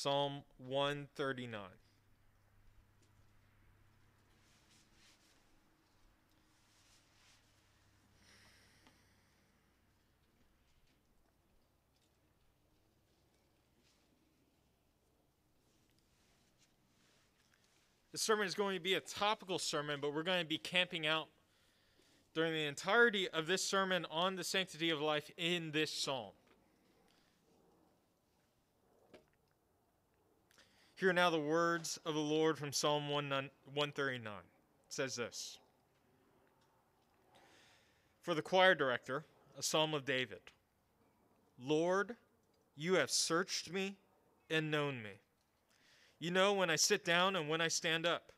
Psalm 139. This sermon is going to be a topical sermon, but we're going to be camping out during the entirety of this sermon on the sanctity of life in this psalm. Hear now the words of the Lord from Psalm 139. It says this For the choir director, a psalm of David Lord, you have searched me and known me. You know when I sit down and when I stand up.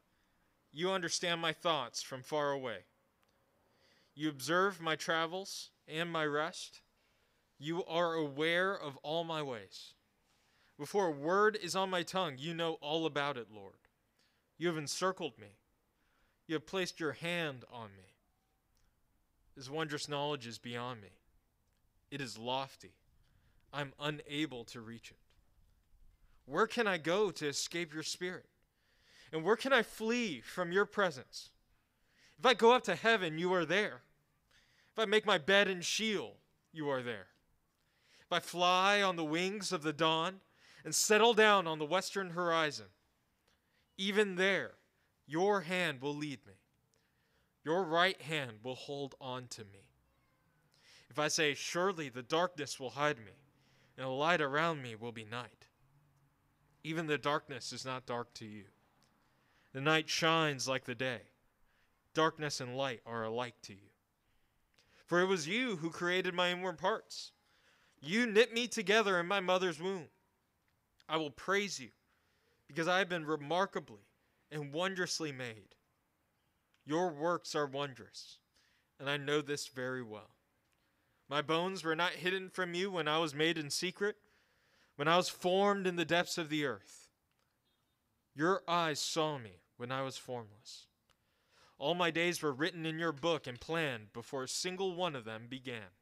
You understand my thoughts from far away. You observe my travels and my rest. You are aware of all my ways. Before a word is on my tongue, you know all about it, Lord. You have encircled me. You have placed your hand on me. This wondrous knowledge is beyond me. It is lofty. I'm unable to reach it. Where can I go to escape your spirit? And where can I flee from your presence? If I go up to heaven, you are there. If I make my bed in Sheol, you are there. If I fly on the wings of the dawn and settle down on the western horizon, even there, your hand will lead me. Your right hand will hold on to me. If I say, Surely the darkness will hide me, and the light around me will be night. Even the darkness is not dark to you. The night shines like the day. Darkness and light are alike to you. For it was you who created my inward parts. You knit me together in my mother's womb. I will praise you because I have been remarkably and wondrously made. Your works are wondrous, and I know this very well. My bones were not hidden from you when I was made in secret when I was formed in the depths of the earth. Your eyes saw me when I was formless. All my days were written in your book and planned before a single one of them began.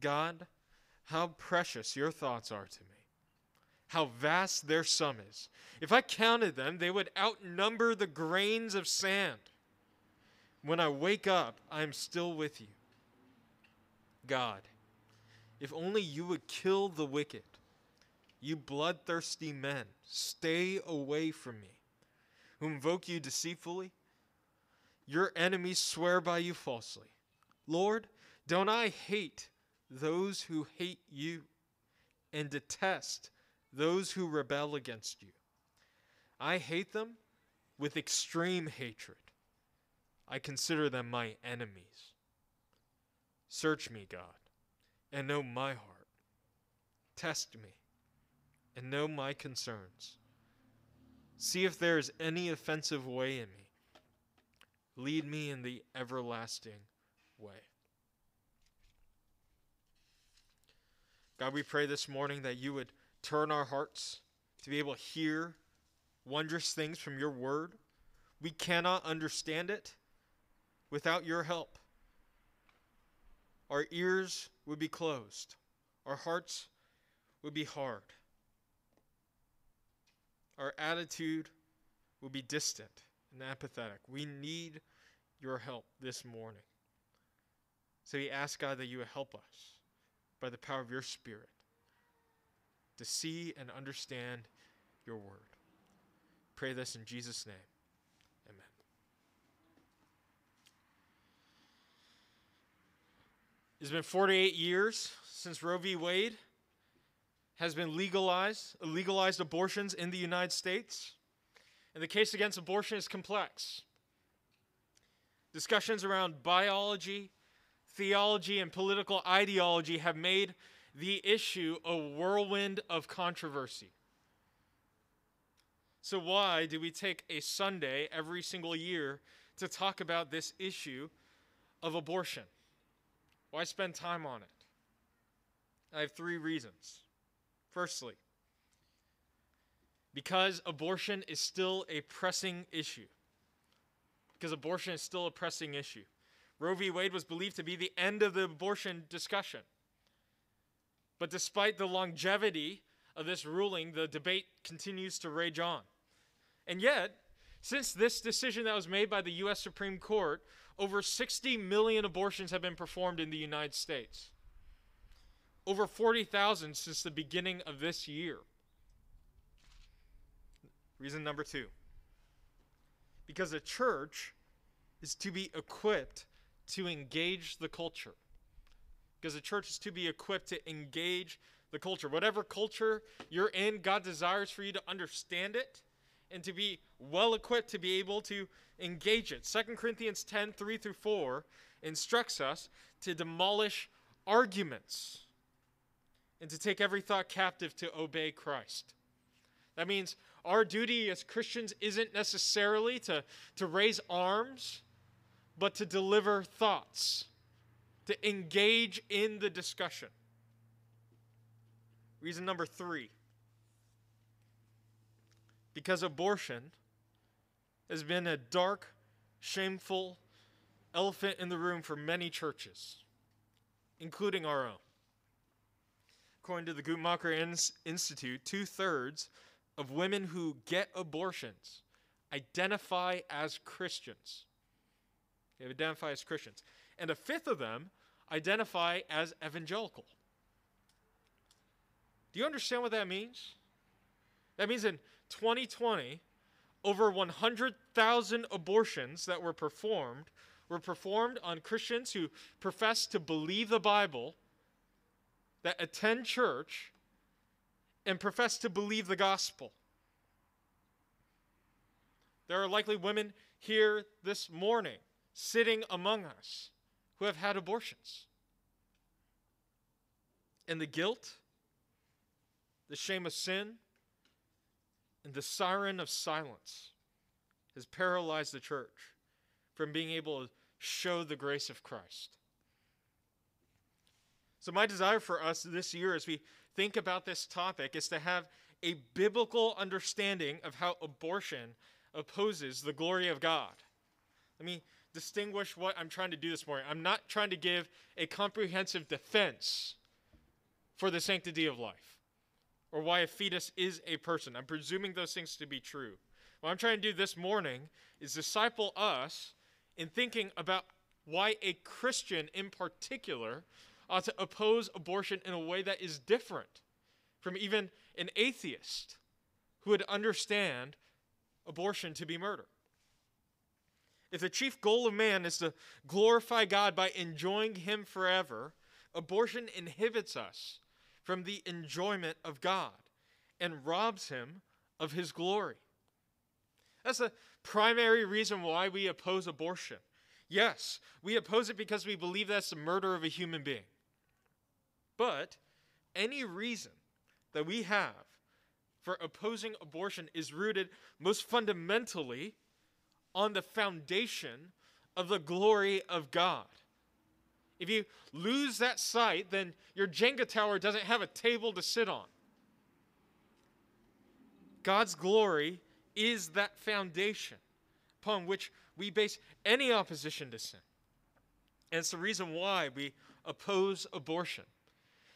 God, how precious your thoughts are to me. How vast their sum is. If I counted them, they would outnumber the grains of sand. When I wake up, I am still with you. God, if only you would kill the wicked. You bloodthirsty men, stay away from me, who invoke you deceitfully. Your enemies swear by you falsely. Lord, don't I hate those who hate you and detest those who rebel against you? I hate them with extreme hatred. I consider them my enemies. Search me, God and know my heart. Test me and know my concerns. See if there is any offensive way in me. Lead me in the everlasting way. God, we pray this morning that you would turn our hearts to be able to hear wondrous things from your word. We cannot understand it without your help. Our ears would be closed, our hearts would be hard, our attitude would be distant and apathetic. We need your help this morning. So we ask God that you would help us by the power of your Spirit to see and understand your word. Pray this in Jesus' name. Amen. It's been 48 years since Roe v. Wade has been legalized, legalized abortions in the United States. And the case against abortion is complex. Discussions around biology, theology, and political ideology have made the issue a whirlwind of controversy. So, why do we take a Sunday every single year to talk about this issue of abortion? Why spend time on it? I have three reasons. Firstly, because abortion is still a pressing issue. Because abortion is still a pressing issue. Roe v. Wade was believed to be the end of the abortion discussion. But despite the longevity of this ruling, the debate continues to rage on. And yet, since this decision that was made by the U.S. Supreme Court, over 60 million abortions have been performed in the United States. Over 40,000 since the beginning of this year. Reason number two because the church is to be equipped to engage the culture. Because the church is to be equipped to engage the culture. Whatever culture you're in, God desires for you to understand it and to be well equipped to be able to engage it. 2 Corinthians 10 3 through 4 instructs us to demolish arguments and to take every thought captive to obey Christ. That means our duty as Christians isn't necessarily to, to raise arms, but to deliver thoughts, to engage in the discussion. Reason number three because abortion has been a dark, shameful elephant in the room for many churches, including our own. According to the Guttmacher Institute, two thirds of women who get abortions identify as Christians. They identify as Christians. And a fifth of them identify as evangelical. Do you understand what that means? That means in 2020, over 100,000 abortions that were performed were performed on Christians who profess to believe the Bible, that attend church, and profess to believe the gospel. There are likely women here this morning sitting among us who have had abortions. And the guilt, the shame of sin, and the siren of silence has paralyzed the church from being able to show the grace of Christ. So, my desire for us this year as we think about this topic is to have a biblical understanding of how abortion opposes the glory of God. Let me distinguish what I'm trying to do this morning. I'm not trying to give a comprehensive defense for the sanctity of life or why a fetus is a person. I'm presuming those things to be true. What I'm trying to do this morning is disciple us in thinking about why a Christian in particular ought to oppose abortion in a way that is different from even an atheist who would understand abortion to be murder. If the chief goal of man is to glorify God by enjoying Him forever, abortion inhibits us from the enjoyment of God and robs Him of His glory. That's the primary reason why we oppose abortion. Yes, we oppose it because we believe that's the murder of a human being. But any reason that we have for opposing abortion is rooted most fundamentally on the foundation of the glory of God. If you lose that sight, then your Jenga tower doesn't have a table to sit on. God's glory is that foundation upon which we base any opposition to sin. And it's the reason why we oppose abortion.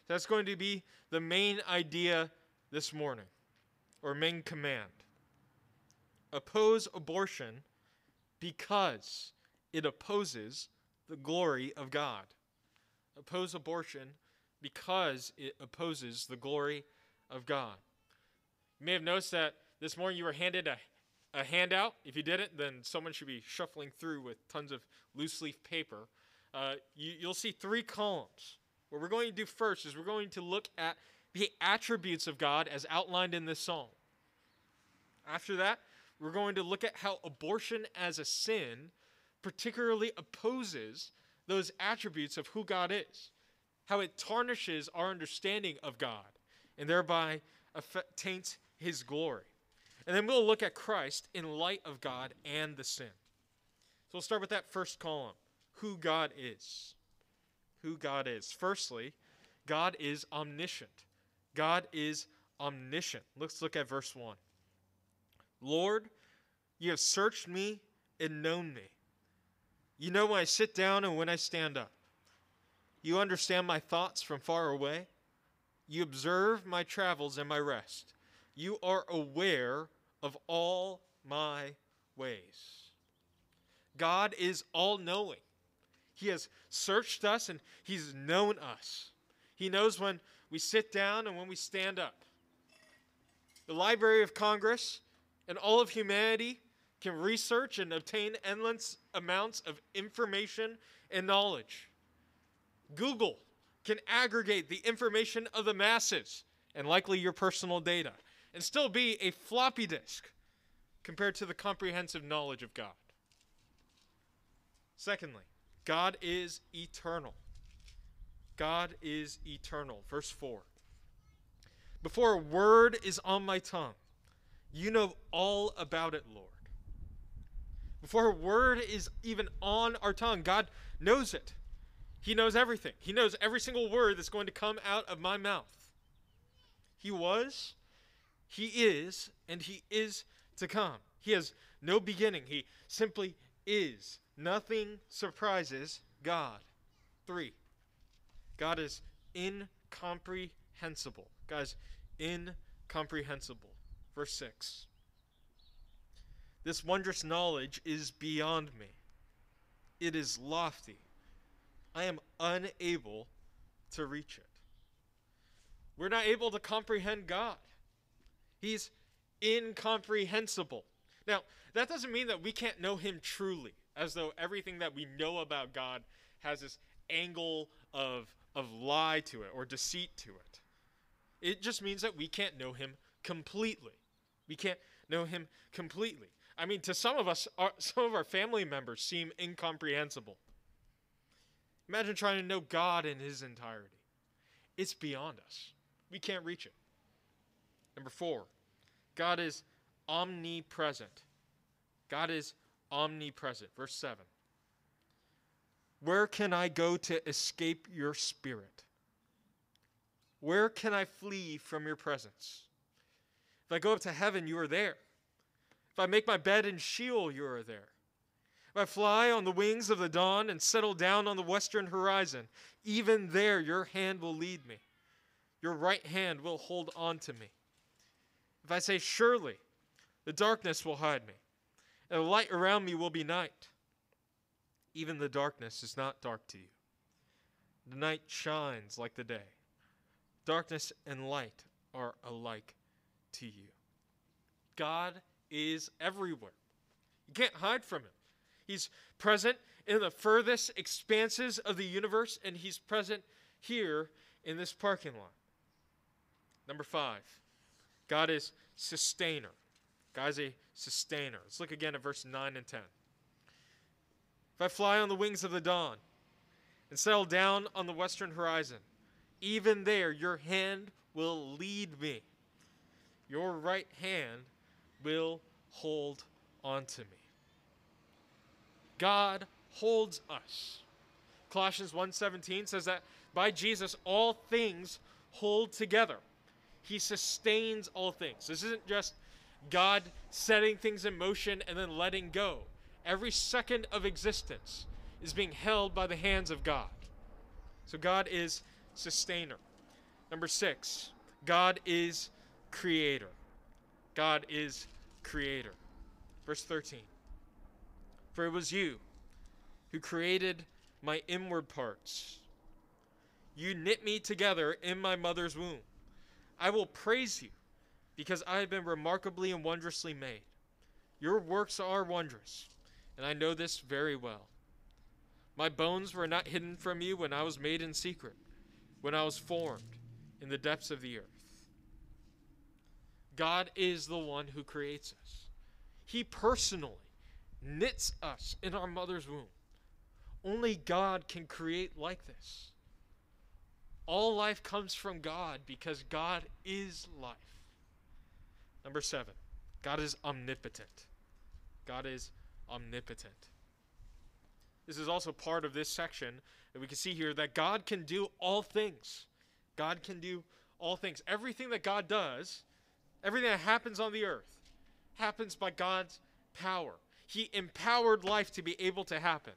That's going to be the main idea this morning, or main command. Oppose abortion because it opposes the glory of God. Oppose abortion because it opposes the glory of God. You may have noticed that this morning you were handed a, a handout. If you didn't, then someone should be shuffling through with tons of loose leaf paper. Uh, you, you'll see three columns. What we're going to do first is we're going to look at the attributes of God as outlined in this psalm. After that, we're going to look at how abortion as a sin particularly opposes those attributes of who God is, how it tarnishes our understanding of God and thereby taints his glory. And then we'll look at Christ in light of God and the sin. So we'll start with that first column who God is who God is. Firstly, God is omniscient. God is omniscient. Let's look at verse 1. Lord, you have searched me and known me. You know when I sit down and when I stand up. You understand my thoughts from far away. You observe my travels and my rest. You are aware of all my ways. God is all knowing. He has searched us and He's known us. He knows when we sit down and when we stand up. The Library of Congress and all of humanity can research and obtain endless amounts of information and knowledge. Google can aggregate the information of the masses and likely your personal data and still be a floppy disk compared to the comprehensive knowledge of God. Secondly, God is eternal. God is eternal. Verse 4. Before a word is on my tongue, you know all about it, Lord. Before a word is even on our tongue, God knows it. He knows everything. He knows every single word that's going to come out of my mouth. He was, He is, and He is to come. He has no beginning. He simply is. Nothing surprises God. Three, God is incomprehensible. Guys, incomprehensible. Verse 6. This wondrous knowledge is beyond me. It is lofty. I am unable to reach it. We're not able to comprehend God. He's incomprehensible. Now, that doesn't mean that we can't know Him truly, as though everything that we know about God has this angle of, of lie to it or deceit to it. It just means that we can't know Him completely. We can't know Him completely. I mean, to some of us, our, some of our family members seem incomprehensible. Imagine trying to know God in His entirety. It's beyond us. We can't reach it. Number four, God is omnipresent. God is omnipresent. Verse 7. Where can I go to escape your spirit? Where can I flee from your presence? If I go up to heaven, you are there. If I make my bed in Sheol, you are there. If I fly on the wings of the dawn and settle down on the western horizon, even there your hand will lead me. Your right hand will hold on to me. If I say, Surely the darkness will hide me, and the light around me will be night, even the darkness is not dark to you. The night shines like the day. Darkness and light are alike to you. God is everywhere. You can't hide from him. He's present in the furthest expanses of the universe, and he's present here in this parking lot. Number five, God is sustainer. God is a sustainer. Let's look again at verse 9 and 10. If I fly on the wings of the dawn and settle down on the western horizon, even there your hand will lead me. Your right hand will hold on to me. God holds us. Colossians 1:17 says that by Jesus all things hold together. He sustains all things. This isn't just God setting things in motion and then letting go. Every second of existence is being held by the hands of God. So God is sustainer. Number six, God is creator. God is creator. Verse 13 For it was you who created my inward parts. You knit me together in my mother's womb. I will praise you because I have been remarkably and wondrously made. Your works are wondrous, and I know this very well. My bones were not hidden from you when I was made in secret, when I was formed in the depths of the earth. God is the one who creates us. He personally knits us in our mother's womb. Only God can create like this. All life comes from God because God is life. Number seven, God is omnipotent. God is omnipotent. This is also part of this section that we can see here that God can do all things. God can do all things. Everything that God does, everything that happens on the earth, happens by God's power. He empowered life to be able to happen.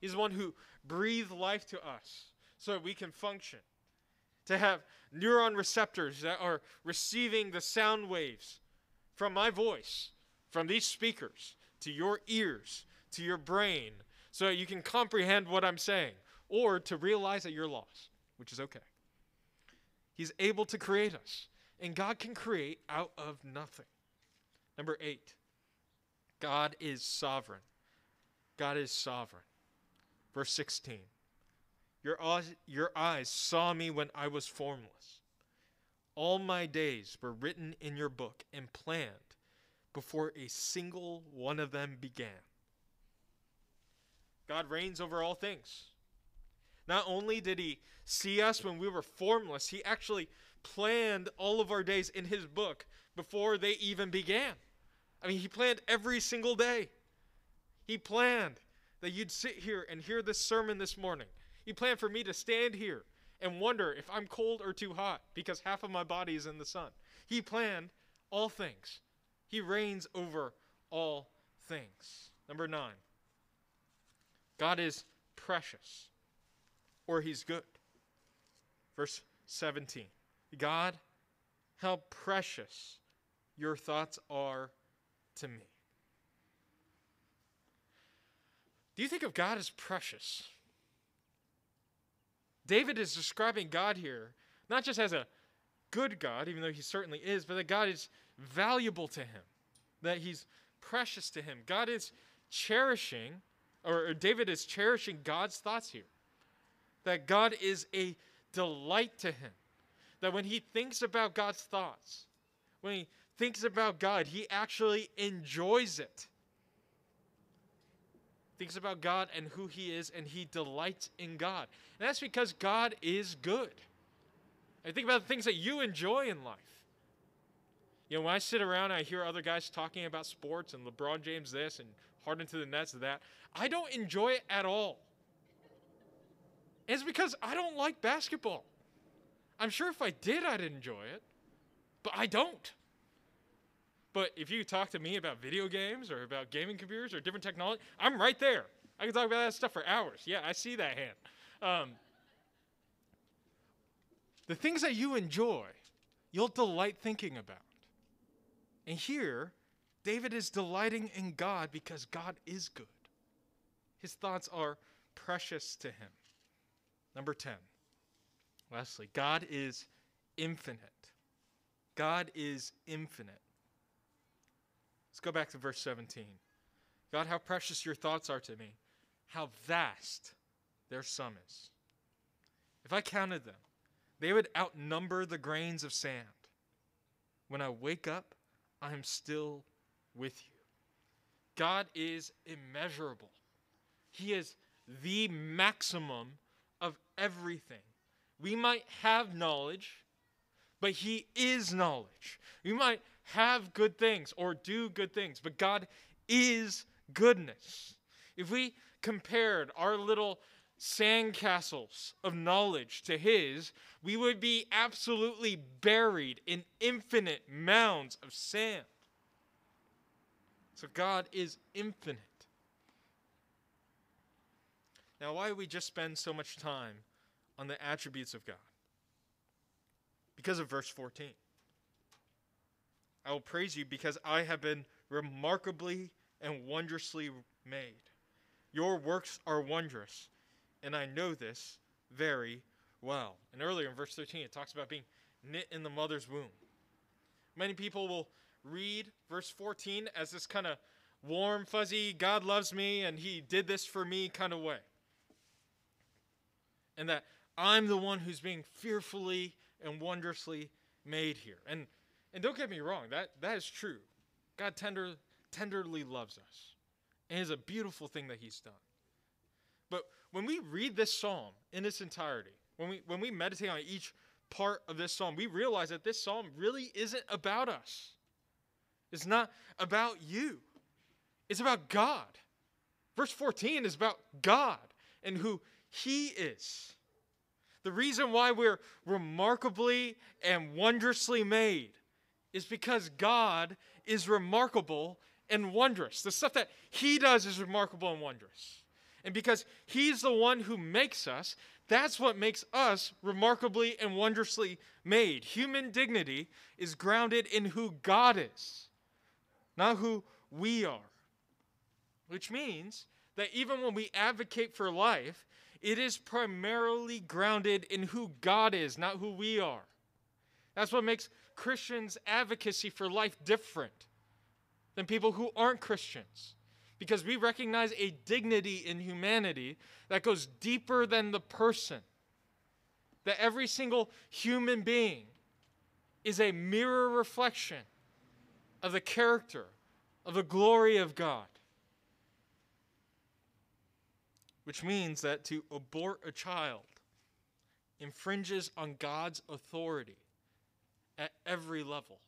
He's the one who breathed life to us so that we can function. to have neuron receptors that are receiving the sound waves from my voice, from these speakers, to your ears, to your brain, so that you can comprehend what I'm saying, or to realize that you're lost, which is okay. He's able to create us, and God can create out of nothing. Number eight, God is sovereign. God is sovereign. Verse 16 Your eyes, your eyes saw me when I was formless. All my days were written in your book and planned before a single one of them began. God reigns over all things. Not only did he see us when we were formless, he actually planned all of our days in his book before they even began. I mean, he planned every single day. He planned that you'd sit here and hear this sermon this morning. He planned for me to stand here and wonder if I'm cold or too hot because half of my body is in the sun. He planned all things. He reigns over all things. Number nine, God is precious or he's good. Verse 17 God, how precious your thoughts are to me. Do you think of God as precious? David is describing God here not just as a good God, even though he certainly is, but that God is valuable to him, that he's precious to him. God is cherishing, or, David is cherishing God's thoughts here, that God is a delight to him, that when he thinks about God's thoughts, when he thinks about God, he actually enjoys it. Thinks about God and who he is, and he delights in God. And that's because God is good. I think about the things that you enjoy in life. You know, when I sit around I hear other guys talking about sports and LeBron James this and Harden to the Nets that, I don't enjoy it at all. It's because I don't like basketball. I'm sure if I did, I'd enjoy it, but I don't. But if you talk to me about video games or about gaming computers or different technology, I'm right there. I can talk about that stuff for hours. Yeah, I see that hand. Um, the things that you enjoy, you'll delight thinking about. And here, David is delighting in God because God is good. His thoughts are precious to him. Number 10. Lastly, God is infinite. God is infinite. Let's go back to verse 17. God, how precious your thoughts are to me, how vast their sum is. If I counted them, they would outnumber the grains of sand. When I wake up, I am still with you. God is immeasurable. He is the maximum of everything. We might have knowledge, but He is knowledge. We might have good things or do good things, but God is goodness. If we compared our little sandcastles of knowledge to His, we would be absolutely buried in infinite mounds of sand. So God is infinite. Now, why do we just spend so much time on the attributes of God? Because of verse 14. I will praise you because I have been remarkably and wondrously made. Your works are wondrous, and I know this very well. And earlier in verse 13, it talks about being knit in the mother's womb. Many people will read verse 14 as this kind of warm, fuzzy, God loves me and he did this for me kind of way. And that I'm the one who's being fearfully and wondrously made here. And and don't get me wrong, that, that is true. God tender, tenderly loves us. And it's a beautiful thing that He's done. But when we read this psalm in its entirety, when we, when we meditate on each part of this psalm, we realize that this psalm really isn't about us. It's not about you, it's about God. Verse 14 is about God and who He is. The reason why we're remarkably and wondrously made is because God is remarkable and wondrous. The stuff that He does is remarkable and wondrous. And because He's the one who makes us, That's what makes us remarkably and wondrously made. Human dignity is grounded in who God is, not who we are. Which means that even when we advocate for life, it is primarily grounded in who God is, not who we are. That's what makes Christians' advocacy for life different than people who aren't Christians. Because we recognize a dignity in humanity that goes deeper than the person. That every single human being is a mirror reflection of the character, of the glory of God. Which means that to abort a child infringes on God's authority at every level.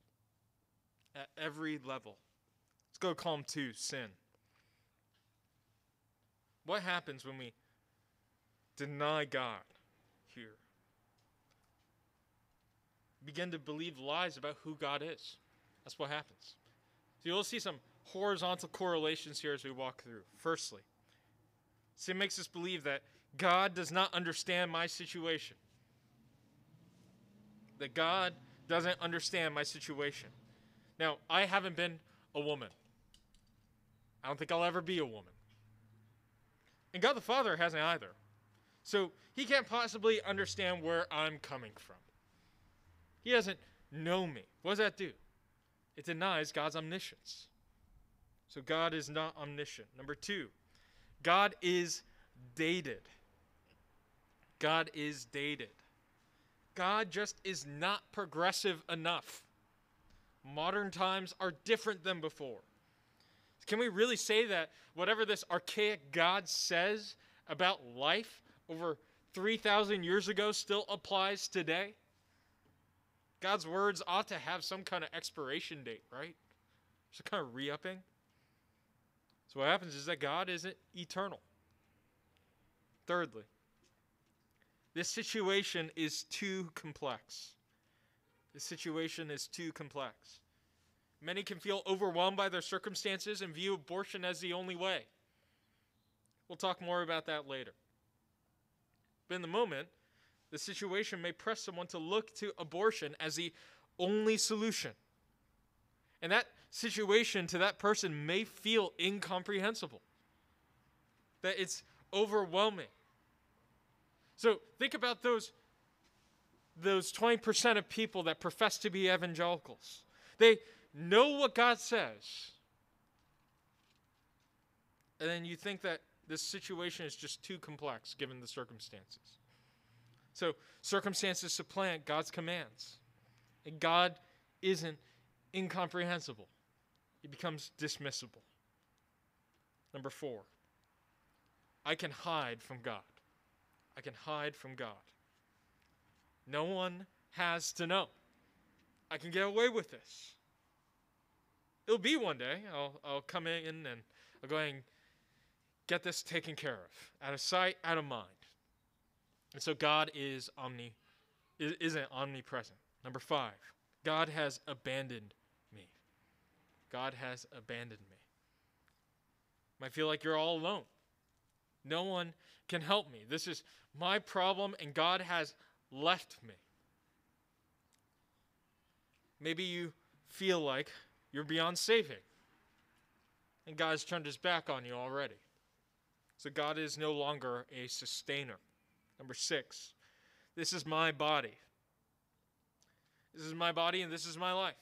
At every level. Let's go to column two sin. What happens when we deny God here? Begin to believe lies about who God is. That's what happens. So you'll see some horizontal correlations here as we walk through. Firstly, sin makes us believe that God does not understand my situation. That God doesn't understand my situation. Now, I haven't been a woman. I don't think I'll ever be a woman. And God the Father hasn't either. So he can't possibly understand where I'm coming from. He doesn't know me. What does that do? It denies God's omniscience. So God is not omniscient. Number two, God is dated. God is dated. God just is not progressive enough. Modern times are different than before. Can we really say that whatever this archaic God says about life over 3,000 years ago still applies today? God's words ought to have some kind of expiration date, right? Some kind of re upping. So, what happens is that God isn't eternal. Thirdly, this situation is too complex. This situation is too complex. Many can feel overwhelmed by their circumstances and view abortion as the only way. We'll talk more about that later. But in the moment, the situation may press someone to look to abortion as the only solution. And that situation to that person may feel incomprehensible, that it's overwhelming. So think about those, those 20% of people that profess to be evangelicals. They know what God says, and then you think that this situation is just too complex given the circumstances. So, circumstances supplant God's commands, and God isn't incomprehensible, He becomes dismissible. Number four, I can hide from God. I can hide from God. No one has to know. I can get away with this. It'll be one day. I'll, I'll come in and I'll go and get this taken care of. Out of sight, out of mind. And so God is omni isn't omnipresent. Number five, God has abandoned. God has abandoned me. Might feel like you're all alone. No one can help me. This is my problem, and God has left me. Maybe you feel like you're beyond saving, and God's turned his back on you already. So God is no longer a sustainer. Number six, this is my body. This is my body, and this is my life.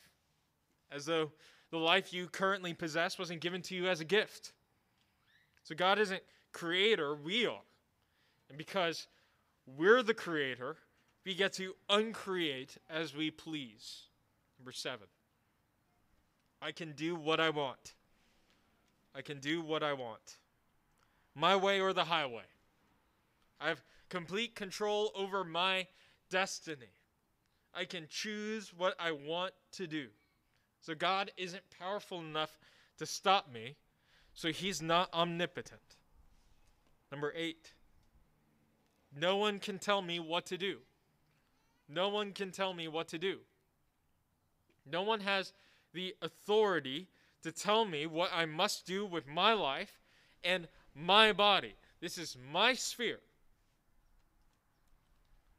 As though the life you currently possess wasn't given to you as a gift. So God isn't creator, we are. And because we're the creator, we get to uncreate as we please. Number seven, I can do what I want. I can do what I want. My way or the highway. I have complete control over my destiny. I can choose what I want to do. So God isn't powerful enough to stop me, so He's not omnipotent. Number eight, no one can tell me what to do. No one can tell me what to do. No one has the authority to tell me what I must do with my life and my body. This is my sphere.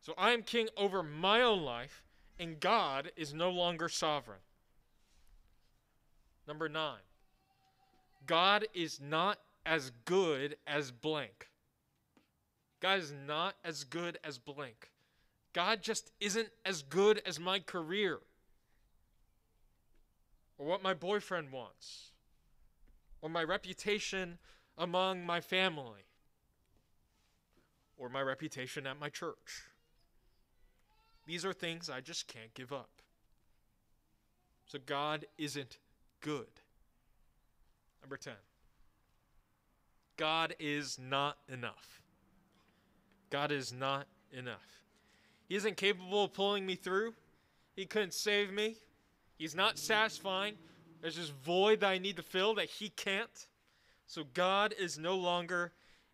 So I am king over my own life, and God is no longer sovereign. Number nine, God is not as good as blank. God is not as good as blank. God just isn't as good as my career or what my boyfriend wants or my reputation among my family or my reputation at my church. These are things I just can't give up. So God isn't good. Number 10. God is not enough. God is not enough. He isn't capable of pulling me through. He couldn't save me. He's not satisfying. There's this void that I need to fill that He can't. So God is no longer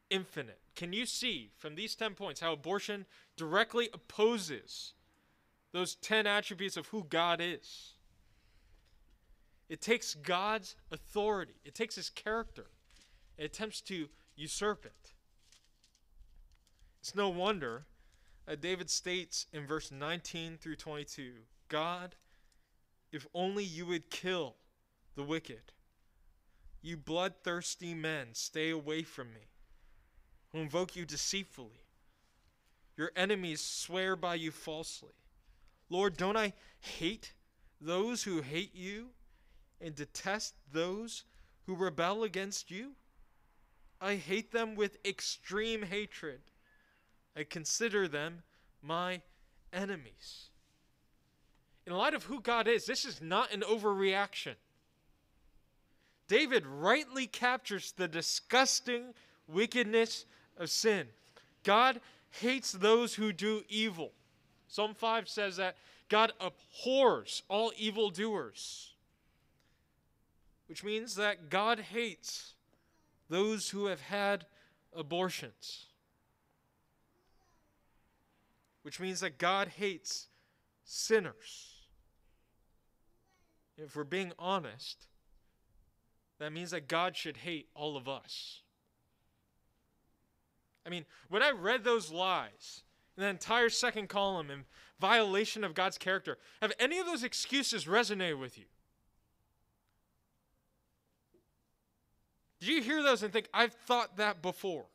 infinite. Can you see from these 10 points how abortion directly opposes those 10 attributes of who God is? It takes God's authority, it takes His character, it attempts to usurp it. It's no wonder that David states in verse 19 through 22 God, if only you would kill the wicked. You bloodthirsty men, stay away from me, who invoke you deceitfully. Your enemies swear by you falsely. Lord, don't I hate those who hate you and detest those who rebel against you? I hate them with extreme hatred. I consider them my enemies. In light of who God is, this is not an overreaction. David rightly captures the disgusting wickedness of sin. God hates those who do evil. Psalm 5 says that God abhors all evildoers, which means that God hates those who have had abortions, which means that God hates sinners. If we're being honest, that means that God should hate all of us. I mean, when I read those lies, in the entire second column in violation of God's character, have any of those excuses resonated with you? Did you hear those and think, I've thought that before?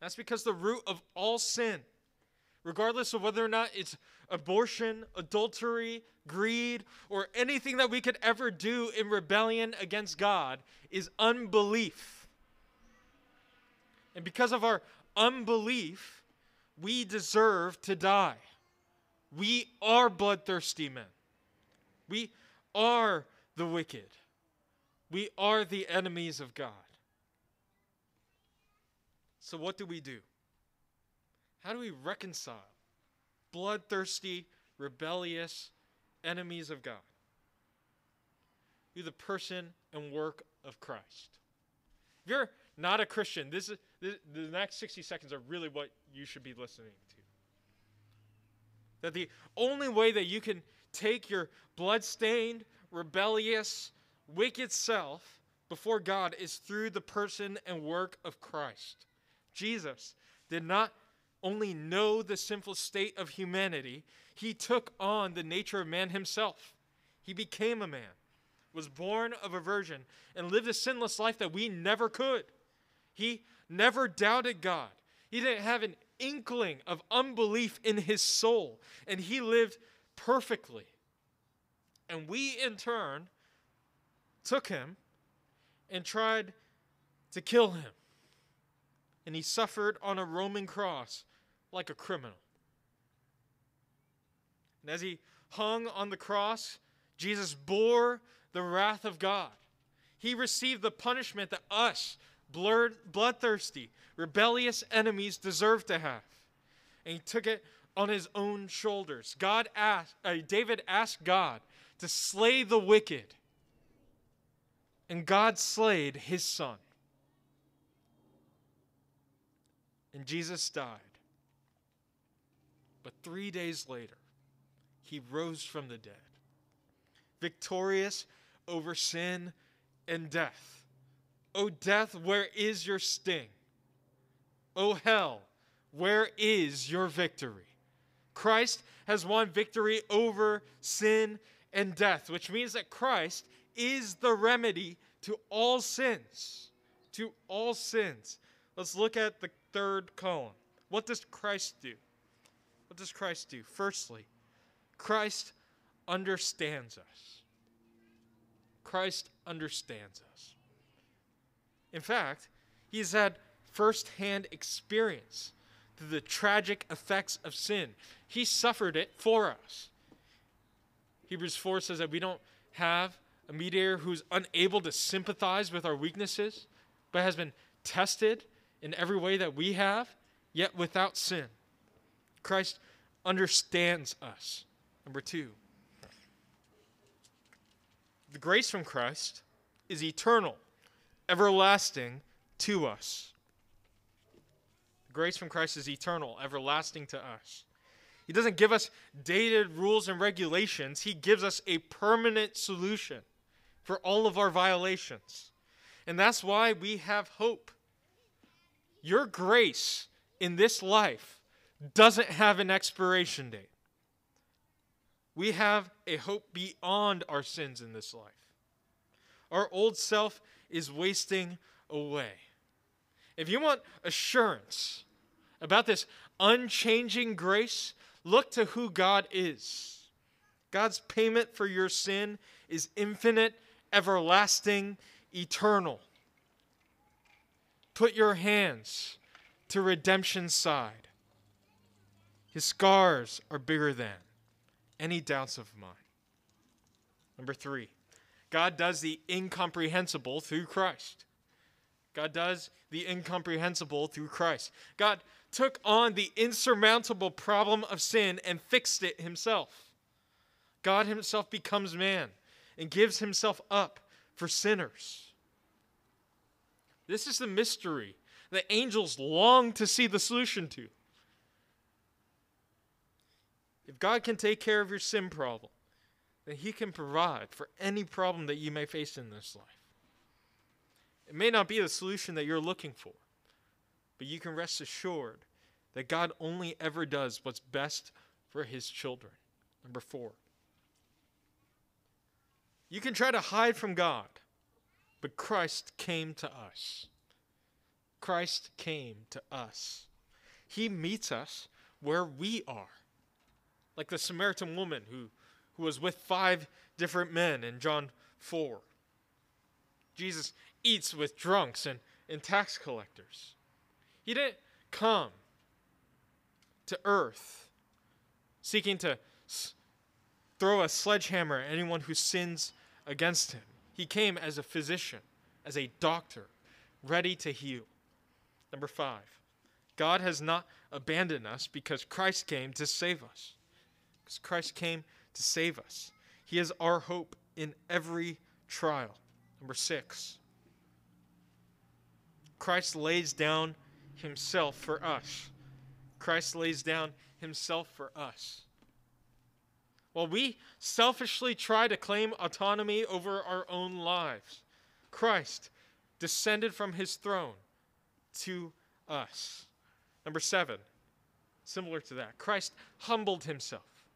That's because the root of all sin, regardless of whether or not it's abortion, adultery, greed, or anything that we could ever do in rebellion against God, is unbelief. And because of our unbelief, we deserve to die. We are bloodthirsty men. We are the wicked. We are the enemies of God. So, what do we do? How do we reconcile bloodthirsty, rebellious enemies of God through the person and work of Christ? If you're not a Christian, this is this, the next 60 seconds are really what you should be listening to. That the only way that you can take your bloodstained, rebellious, wicked self before God is through the person and work of Christ. Jesus did not only know the sinful state of humanity, he took on the nature of man himself. He became a man, was born of a virgin, and lived a sinless life that we never could. He never doubted God. He didn't have an inkling of unbelief in his soul, and he lived perfectly. And we, in turn, took him and tried to kill him. And he suffered on a Roman cross like a criminal. And as he hung on the cross, Jesus bore the wrath of God. He received the punishment that us, bloodthirsty, rebellious enemies, deserve to have. And he took it on his own shoulders. God asked, uh, David asked God to slay the wicked and God slayed his son. And Jesus died. But three days later, he rose from the dead, victorious over sin and death. O death, where is your sting? O hell, where is your victory? Christ has won victory over sin and death, which means that Christ is the remedy to all sins. To all sins. Let's look at the third column. What does Christ do? What does Christ do? Firstly, Christ understands us. Christ understands us. In fact, he's had firsthand experience through the tragic effects of sin. He suffered it for us. Hebrews 4 says that we don't have a mediator who's unable to sympathize with our weaknesses, but has been tested in every way that we have, yet without sin. Christ understands us. Number two, the grace from Christ is eternal, everlasting to us. The grace from Christ is eternal, everlasting to us. He doesn't give us dated rules and regulations, He gives us a permanent solution for all of our violations. And that's why we have hope. Your grace in this life doesn't have an expiration date. We have a hope beyond our sins in this life. Our old self is wasting away. If you want assurance about this unchanging grace, look to who God is. God's payment for your sin is infinite, everlasting, eternal. Put your hands to redemption's side. His scars are bigger than any doubts of mine. Number three, God does the incomprehensible through Christ. God does the incomprehensible through Christ. God took on the insurmountable problem of sin and fixed it himself. God himself becomes man and gives himself up for sinners. This is the mystery that angels long to see the solution to. If God can take care of your sin problem, then He can provide for any problem that you may face in this life. It may not be the solution that you're looking for, but you can rest assured that God only ever does what's best for His children. Number four, you can try to hide from God, but Christ came to us. Christ came to us. He meets us where we are like the Samaritan woman who, who was with five different men in John 4. Jesus eats with drunks and, and tax collectors. He didn't come to earth seeking to s- throw a sledgehammer at anyone who sins against him. He came as a physician, as a doctor, ready to heal. Number five, God has not abandoned us because Christ came to save us because Christ came to save us. He is our hope in every trial. Number six, Christ lays down himself for us. Christ lays down himself for us. While we selfishly try to claim autonomy over our own lives, Christ descended from his throne to us. Number seven, similar to that, Christ humbled himself.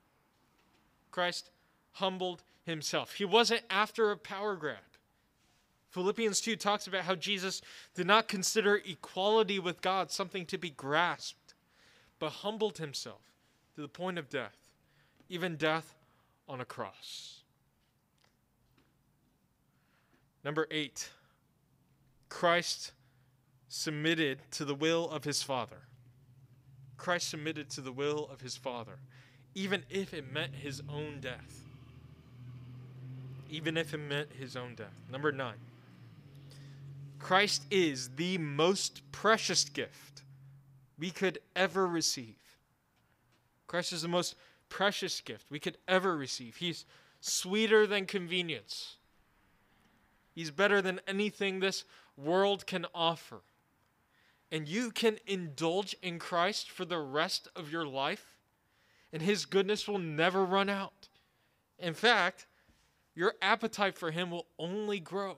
Christ humbled himself. He wasn't after a power grab. Philippians 2 talks about how Jesus did not consider equality with God something to be grasped, but humbled himself to the point of death, even death on a cross. Number eight, Christ submitted to the will of his Father. Christ submitted to the will of his Father even if it meant his own death. Even if it meant his own death. Number nine, Christ is the most precious gift we could ever receive. Christ is the most precious gift we could ever receive. He's sweeter than convenience, He's better than anything this world can offer. And you can indulge in Christ for the rest of your life and his goodness will never run out. In fact, your appetite for him will only grow.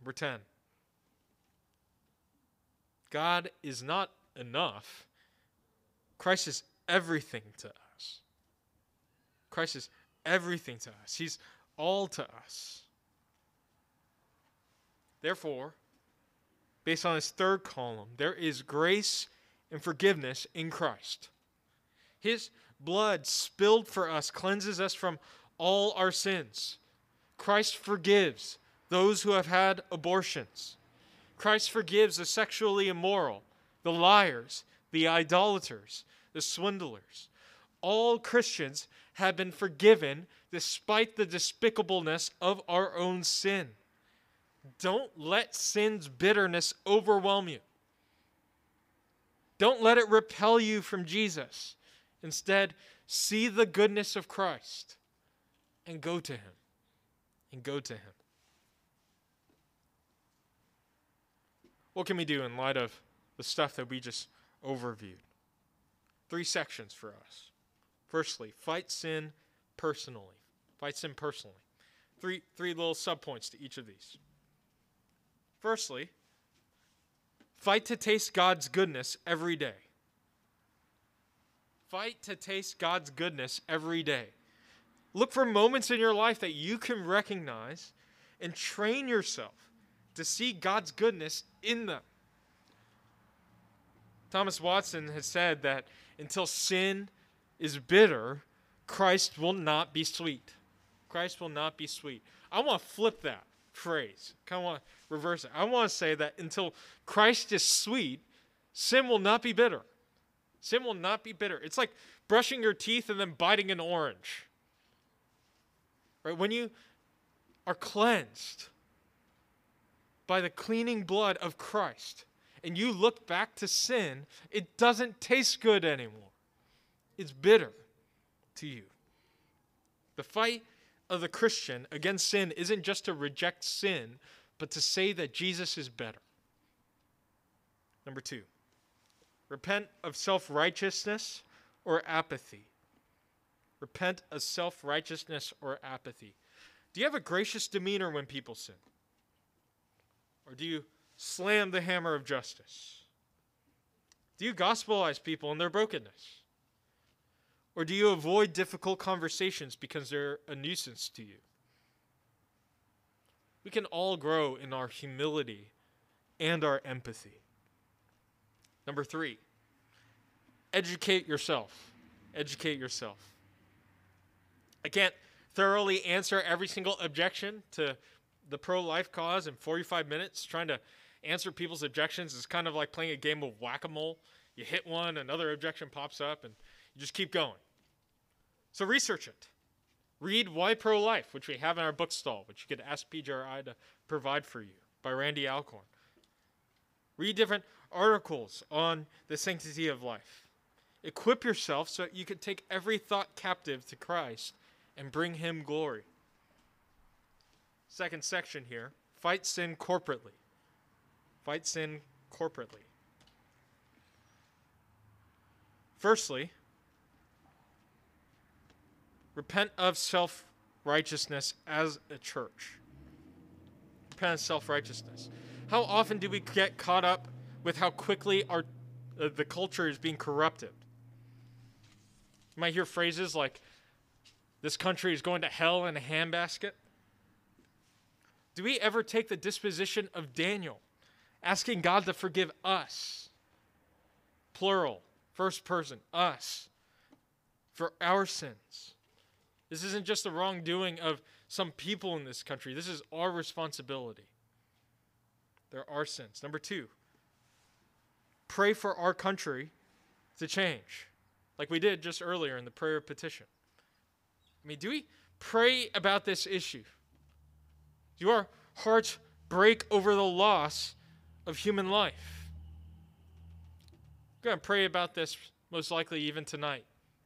Number 10. God is not enough. Christ is everything to us. Christ is everything to us. He's all to us. Therefore, based on his third column, there is grace and forgiveness in Christ. His blood spilled for us cleanses us from all our sins. Christ forgives those who have had abortions. Christ forgives the sexually immoral, the liars, the idolaters, the swindlers. All Christians have been forgiven despite the despicableness of our own sin. Don't let sin's bitterness overwhelm you. Don't let it repel you from Jesus. Instead, see the goodness of Christ and go to Him. And go to Him. What can we do in light of the stuff that we just overviewed? Three sections for us. Firstly, fight sin personally. Fight sin personally. Three, three little subpoints to each of these. Firstly, fight to taste God's goodness every day. Fight to taste God's goodness every day. Look for moments in your life that you can recognize and train yourself to see God's goodness in them. Thomas Watson has said that until sin is bitter, Christ will not be sweet. Christ will not be sweet. I want to flip that phrase. Kind of want to reverse it. I want to say that until Christ is sweet, sin will not be bitter. Sin will not be bitter. It's like brushing your teeth and then biting an orange. Right? When you are cleansed by the cleaning blood of Christ and you look back to sin, it doesn't taste good anymore. It's bitter to you. The fight of the Christian against sin isn't just to reject sin, but to say that Jesus is better. Number two, repent of self righteousness or apathy. Repent of self righteousness or apathy. Do you have a gracious demeanor when people sin? Or do you slam the hammer of justice? Do you gospelize people in their brokenness? Or do you avoid difficult conversations because they're a nuisance to you? We can all grow in our humility and our empathy. Number three, educate yourself. Educate yourself. I can't thoroughly answer every single objection to the pro life cause in 45 minutes. Trying to answer people's objections is kind of like playing a game of whack a mole. You hit one, another objection pops up, and you just keep going. So research it. Read Why Pro Life, which we have in our bookstall, which you could ask PGRI to provide for you by Randy Alcorn. Read different articles on the sanctity of life. Equip yourself so that you can take every thought captive to Christ and bring him glory. Second section here fight sin corporately. Fight sin corporately. Firstly, repent of self righteousness as a church. Repent of self righteousness. How often do we get caught up with how quickly our uh, the culture is being corrupted? You might hear phrases like, "This country is going to hell in a handbasket." Do we ever take the disposition of Daniel, asking God to forgive us, plural, first person, us, for our sins? This isn't just the wrongdoing of some people in this country. This is our responsibility. There are sins. Number two, pray for our country to change, like we did just earlier in the prayer petition. I mean, do we pray about this issue? Do our hearts break over the loss of human life? We're going to pray about this most likely even tonight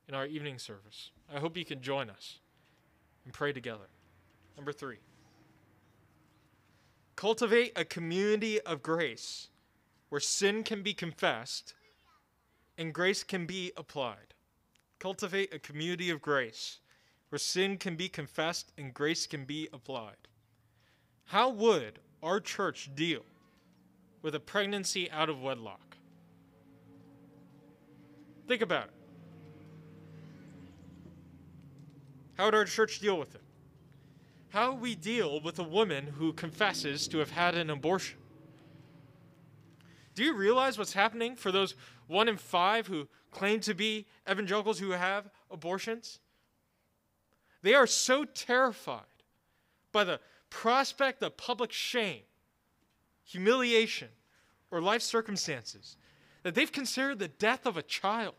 in our evening service. I hope you can join us and pray together. Number three, cultivate a community of grace where sin can be confessed and grace can be applied. Cultivate a community of grace where sin can be confessed and grace can be applied. How would our church deal with a pregnancy out of wedlock? Think about it. How would our church deal with it? How we deal with a woman who confesses to have had an abortion? Do you realize what's happening for those one in five who claim to be evangelicals who have abortions? They are so terrified by the prospect of public shame, humiliation, or life circumstances that they've considered the death of a child.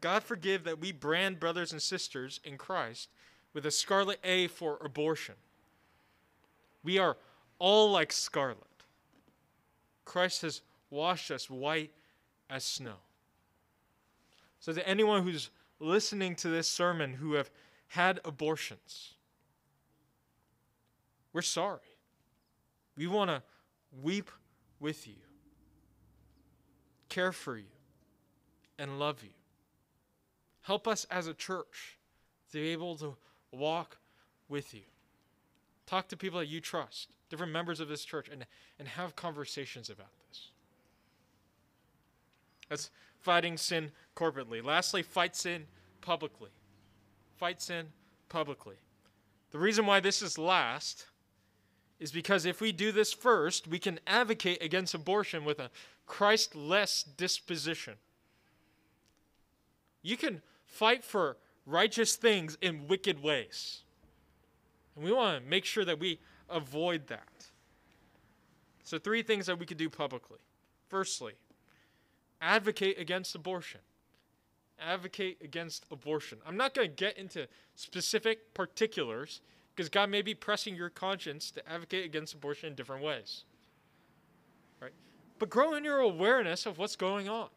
God forgive that we brand brothers and sisters in Christ with a scarlet A for abortion. We are all like scarlet. Christ has washed us white as snow. So, to anyone who's listening to this sermon who have had abortions, we're sorry. We want to weep with you, care for you, and love you. Help us as a church to be able to walk with you. Talk to people that you trust, different members of this church, and, and have conversations about this. That's fighting sin corporately. Lastly, fight sin publicly. Fight sin publicly. The reason why this is last is because if we do this first, we can advocate against abortion with a Christ-less disposition. You can fight for righteous things in wicked ways. And we want to make sure that we avoid that. So, three things that we could do publicly. Firstly, advocate against abortion. Advocate against abortion. I'm not going to get into specific particulars because God may be pressing your conscience to advocate against abortion in different ways. Right? But grow in your awareness of what's going on.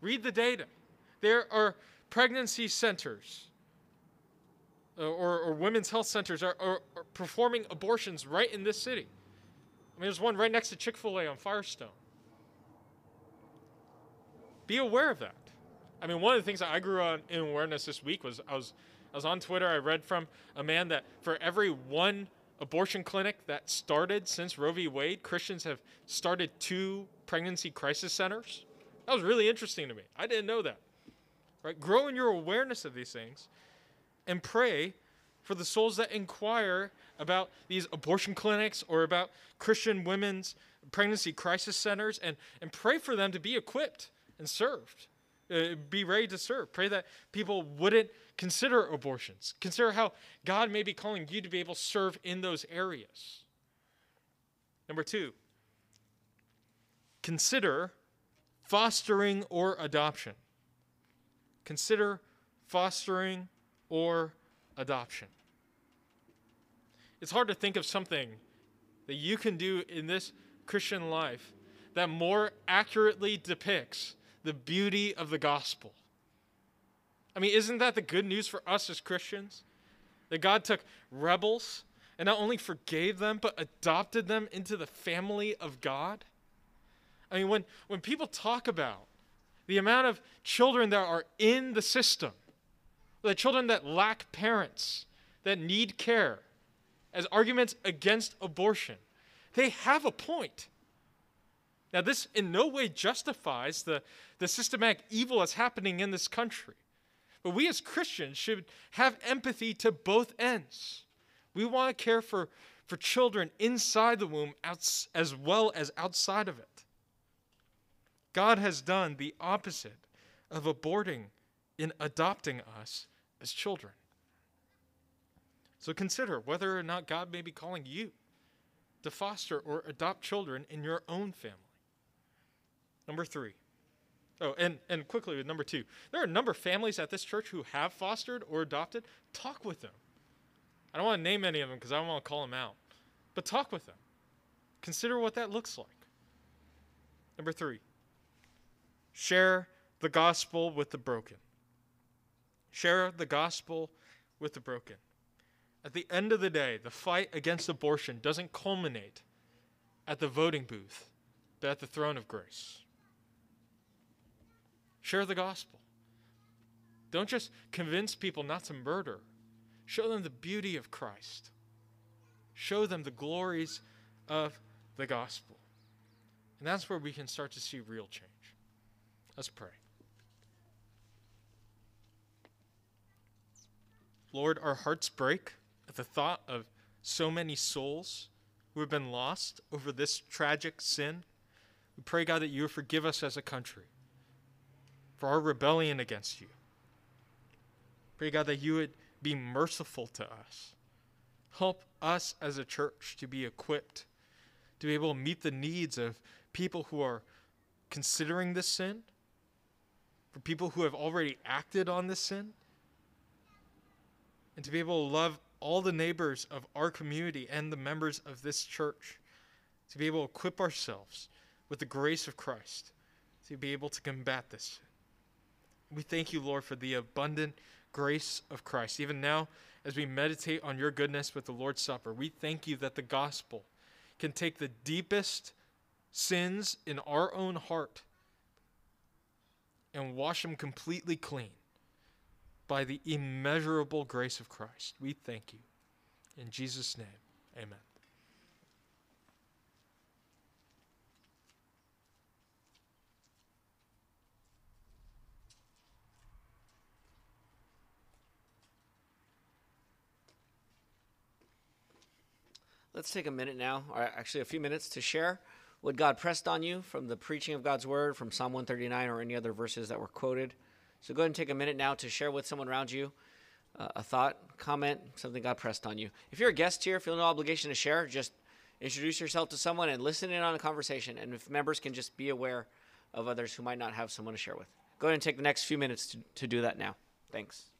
Read the data. There are pregnancy centers uh, or, or women's health centers are, are, are performing abortions right in this city. I mean, there's one right next to Chick fil A on Firestone. Be aware of that. I mean, one of the things that I grew on in awareness this week was I was I was on Twitter. I read from a man that for every one abortion clinic that started since Roe v. Wade, Christians have started two pregnancy crisis centers. That was really interesting to me. I didn't know that. Right? Grow in your awareness of these things and pray for the souls that inquire about these abortion clinics or about Christian women's pregnancy crisis centers and, and pray for them to be equipped and served. Uh, be ready to serve. Pray that people wouldn't consider abortions. Consider how God may be calling you to be able to serve in those areas. Number two, consider fostering or adoption. Consider fostering or adoption. It's hard to think of something that you can do in this Christian life that more accurately depicts the beauty of the gospel. I mean, isn't that the good news for us as Christians? That God took rebels and not only forgave them, but adopted them into the family of God? I mean, when, when people talk about the amount of children that are in the system, the children that lack parents, that need care, as arguments against abortion, they have a point. Now, this in no way justifies the, the systematic evil that's happening in this country. But we as Christians should have empathy to both ends. We want to care for, for children inside the womb as, as well as outside of it. God has done the opposite of aborting in adopting us as children. So consider whether or not God may be calling you to foster or adopt children in your own family. Number three. Oh, and, and quickly with number two. There are a number of families at this church who have fostered or adopted. Talk with them. I don't want to name any of them because I don't want to call them out. But talk with them. Consider what that looks like. Number three. Share the gospel with the broken. Share the gospel with the broken. At the end of the day, the fight against abortion doesn't culminate at the voting booth, but at the throne of grace. Share the gospel. Don't just convince people not to murder, show them the beauty of Christ, show them the glories of the gospel. And that's where we can start to see real change. Let's pray. Lord, our hearts break at the thought of so many souls who have been lost over this tragic sin. We pray, God, that you forgive us as a country for our rebellion against you. Pray, God, that you would be merciful to us. Help us as a church to be equipped to be able to meet the needs of people who are considering this sin, for people who have already acted on this sin, and to be able to love all the neighbors of our community and the members of this church, to be able to equip ourselves with the grace of Christ, to be able to combat this. We thank you, Lord, for the abundant grace of Christ. Even now, as we meditate on your goodness with the Lord's Supper, we thank you that the gospel can take the deepest sins in our own heart and wash them completely clean by the immeasurable grace of Christ. We thank you. In Jesus' name, amen. Let's take a minute now, or actually a few minutes, to share what God pressed on you from the preaching of God's word from Psalm 139 or any other verses that were quoted. So go ahead and take a minute now to share with someone around you uh, a thought, comment, something God pressed on you. If you're a guest here, feel no obligation to share. Just introduce yourself to someone and listen in on a conversation. And if members can just be aware of others who might not have someone to share with. Go ahead and take the next few minutes to, to do that now. Thanks.